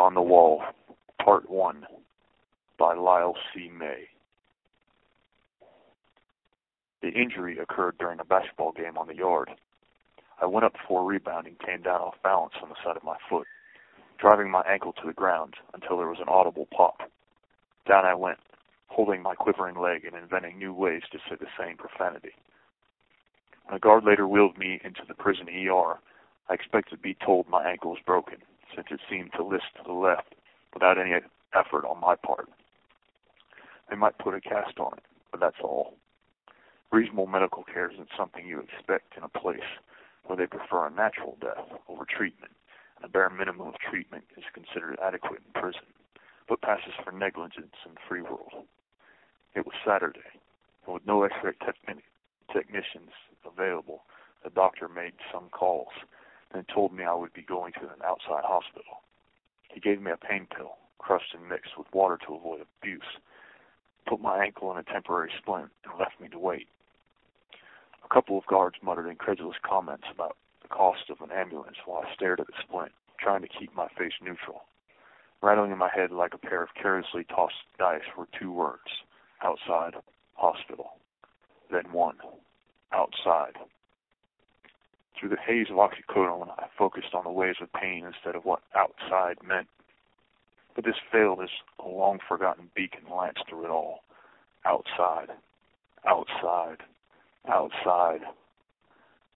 Beyond the Wall, Part 1 by Lyle C. May. The injury occurred during a basketball game on the yard. I went up for a rebound and came down off balance on the side of my foot, driving my ankle to the ground until there was an audible pop. Down I went, holding my quivering leg and inventing new ways to say the same profanity. When a guard later wheeled me into the prison ER, I expected to be told my ankle was broken, since it seemed to list to the left without any effort on my part. They might put a cast on it, but that's all. Reasonable medical care isn't something you expect in a place where they prefer a natural death over treatment, and a bare minimum of treatment is considered adequate in prison, but passes for negligence in the free world. It was Saturday, and with no X-ray technicians available, the doctor made some calls and told me I would be going to an outside hospital. He gave me a pain pill, crushed and mixed with water to avoid abuse, put my ankle in a temporary splint, and left me to wait. A couple of guards muttered incredulous comments about the cost of an ambulance while I stared at the splint, trying to keep my face neutral. Rattling in my head like a pair of carelessly tossed dice were two words outside hospital. Then one outside. Through the haze of oxycodone, I focused on the waves of pain instead of what outside meant. But this failed as a long forgotten beacon lanced through it all. Outside, outside, outside.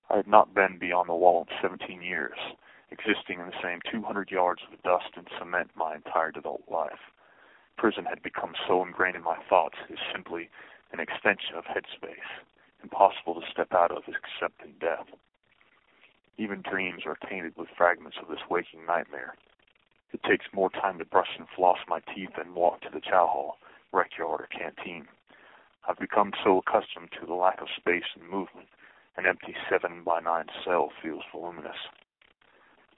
I had not been beyond the wall in 17 years, existing in the same 200 yards of dust and cement my entire adult life. Prison had become so ingrained in my thoughts as simply an extension of headspace, impossible to step out of except in death. Even dreams are tainted with fragments of this waking nightmare. It takes more time to brush and floss my teeth than walk to the chow hall, rec yard, or canteen. I've become so accustomed to the lack of space and movement, an empty seven by nine cell feels voluminous.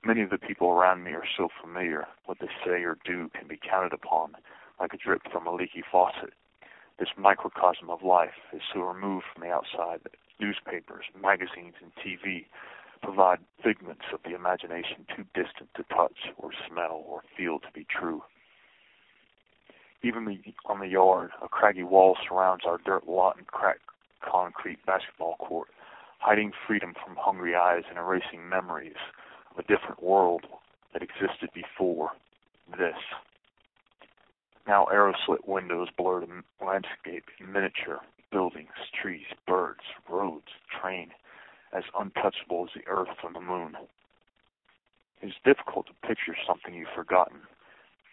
Many of the people around me are so familiar, what they say or do can be counted upon, like a drip from a leaky faucet. This microcosm of life is so removed from the outside that newspapers, magazines, and TV provide figments of the imagination too distant to touch or smell or feel to be true. Even on the yard, a craggy wall surrounds our dirt lot and cracked concrete basketball court, hiding freedom from hungry eyes and erasing memories of a different world that existed before this. Now arrow slit windows blur the landscape in miniature, buildings, trees, birds, untouchable as the earth from the moon. It is difficult to picture something you've forgotten,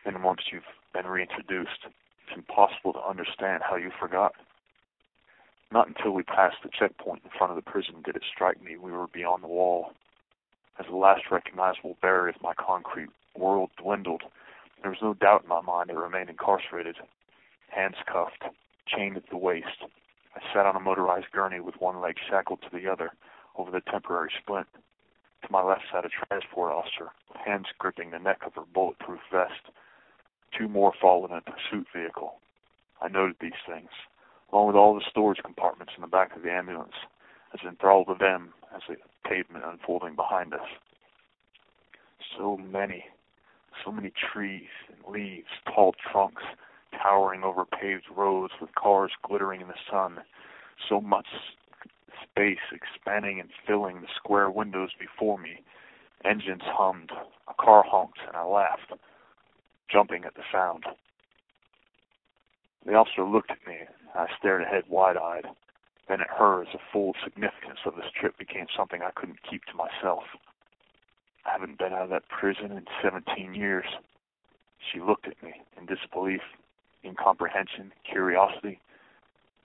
and once you've been reintroduced, it's impossible to understand how you forgot. Not until we passed the checkpoint in front of the prison did it strike me we were beyond the wall. As the last recognizable barrier of my concrete world dwindled, there was no doubt in my mind I remained incarcerated, hands cuffed, chained at the waist. I sat on a motorized gurney with one leg shackled to the other over the temporary splint. To my left sat a transport officer, hands gripping the neck of her bulletproof vest. Two more followed in a pursuit vehicle. I noted these things, along with all the storage compartments in the back of the ambulance, as enthralled with them as the pavement unfolding behind us. So many, so many trees and leaves, tall trunks towering over paved roads with cars glittering in the sun. So much space expanding and filling the square windows before me. Engines hummed, a car honked, and I laughed jumping at the sound. The officer looked at me, and I stared ahead wide-eyed. Then at her as the full significance of this trip became something I couldn't keep to myself. I haven't been out of that prison in 17 years. She looked at me in disbelief, incomprehension, curiosity,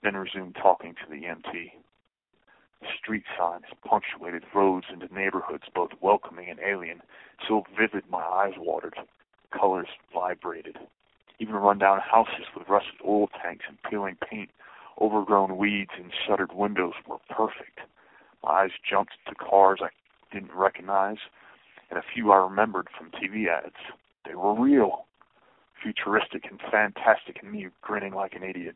then resumed talking to the EMT. Street signs punctuated roads into neighborhoods both welcoming and alien, so vivid my eyes watered colors vibrated. Even rundown houses with rusted oil tanks and peeling paint, overgrown weeds, and shuttered windows were perfect. My eyes jumped to cars I didn't recognize, and a few I remembered from TV ads. They were real, futuristic and fantastic, and me grinning like an idiot.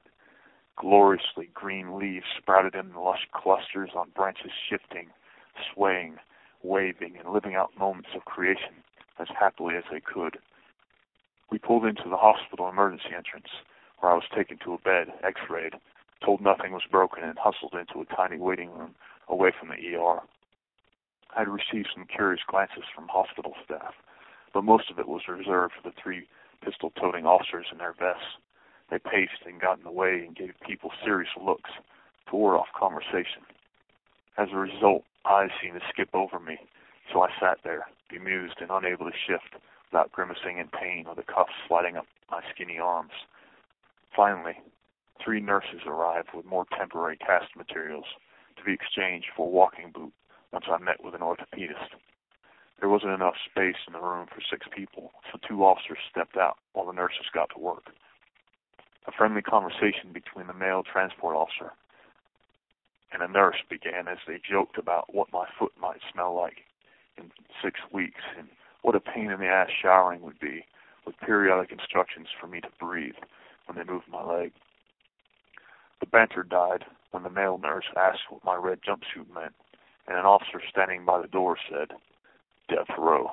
Gloriously green leaves sprouted in lush clusters on branches shifting, swaying, waving, and living out moments of creation as happily as they could. We pulled into the hospital emergency entrance, where I was taken to a bed, x-rayed, told nothing was broken, and hustled into a tiny waiting room away from the ER. I had received some curious glances from hospital staff, but most of it was reserved for the three pistol-toting officers in their vests. They paced and got in the way and gave people serious looks to ward off conversation. As a result, eyes seemed to skip over me, so I sat there, bemused and unable to shift without grimacing in pain or the cuffs sliding up my skinny arms. Finally, three nurses arrived with more temporary cast materials to be exchanged for a walking boot once I met with an orthopedist. There wasn't enough space in the room for six people, so two officers stepped out while the nurses got to work. A friendly conversation between the male transport officer and a nurse began as they joked about what my foot might smell like in six weeks and what a pain in the ass showering would be, with periodic instructions for me to breathe when they moved my leg. The banter died when the male nurse asked what my red jumpsuit meant, and an officer standing by the door said, Death row.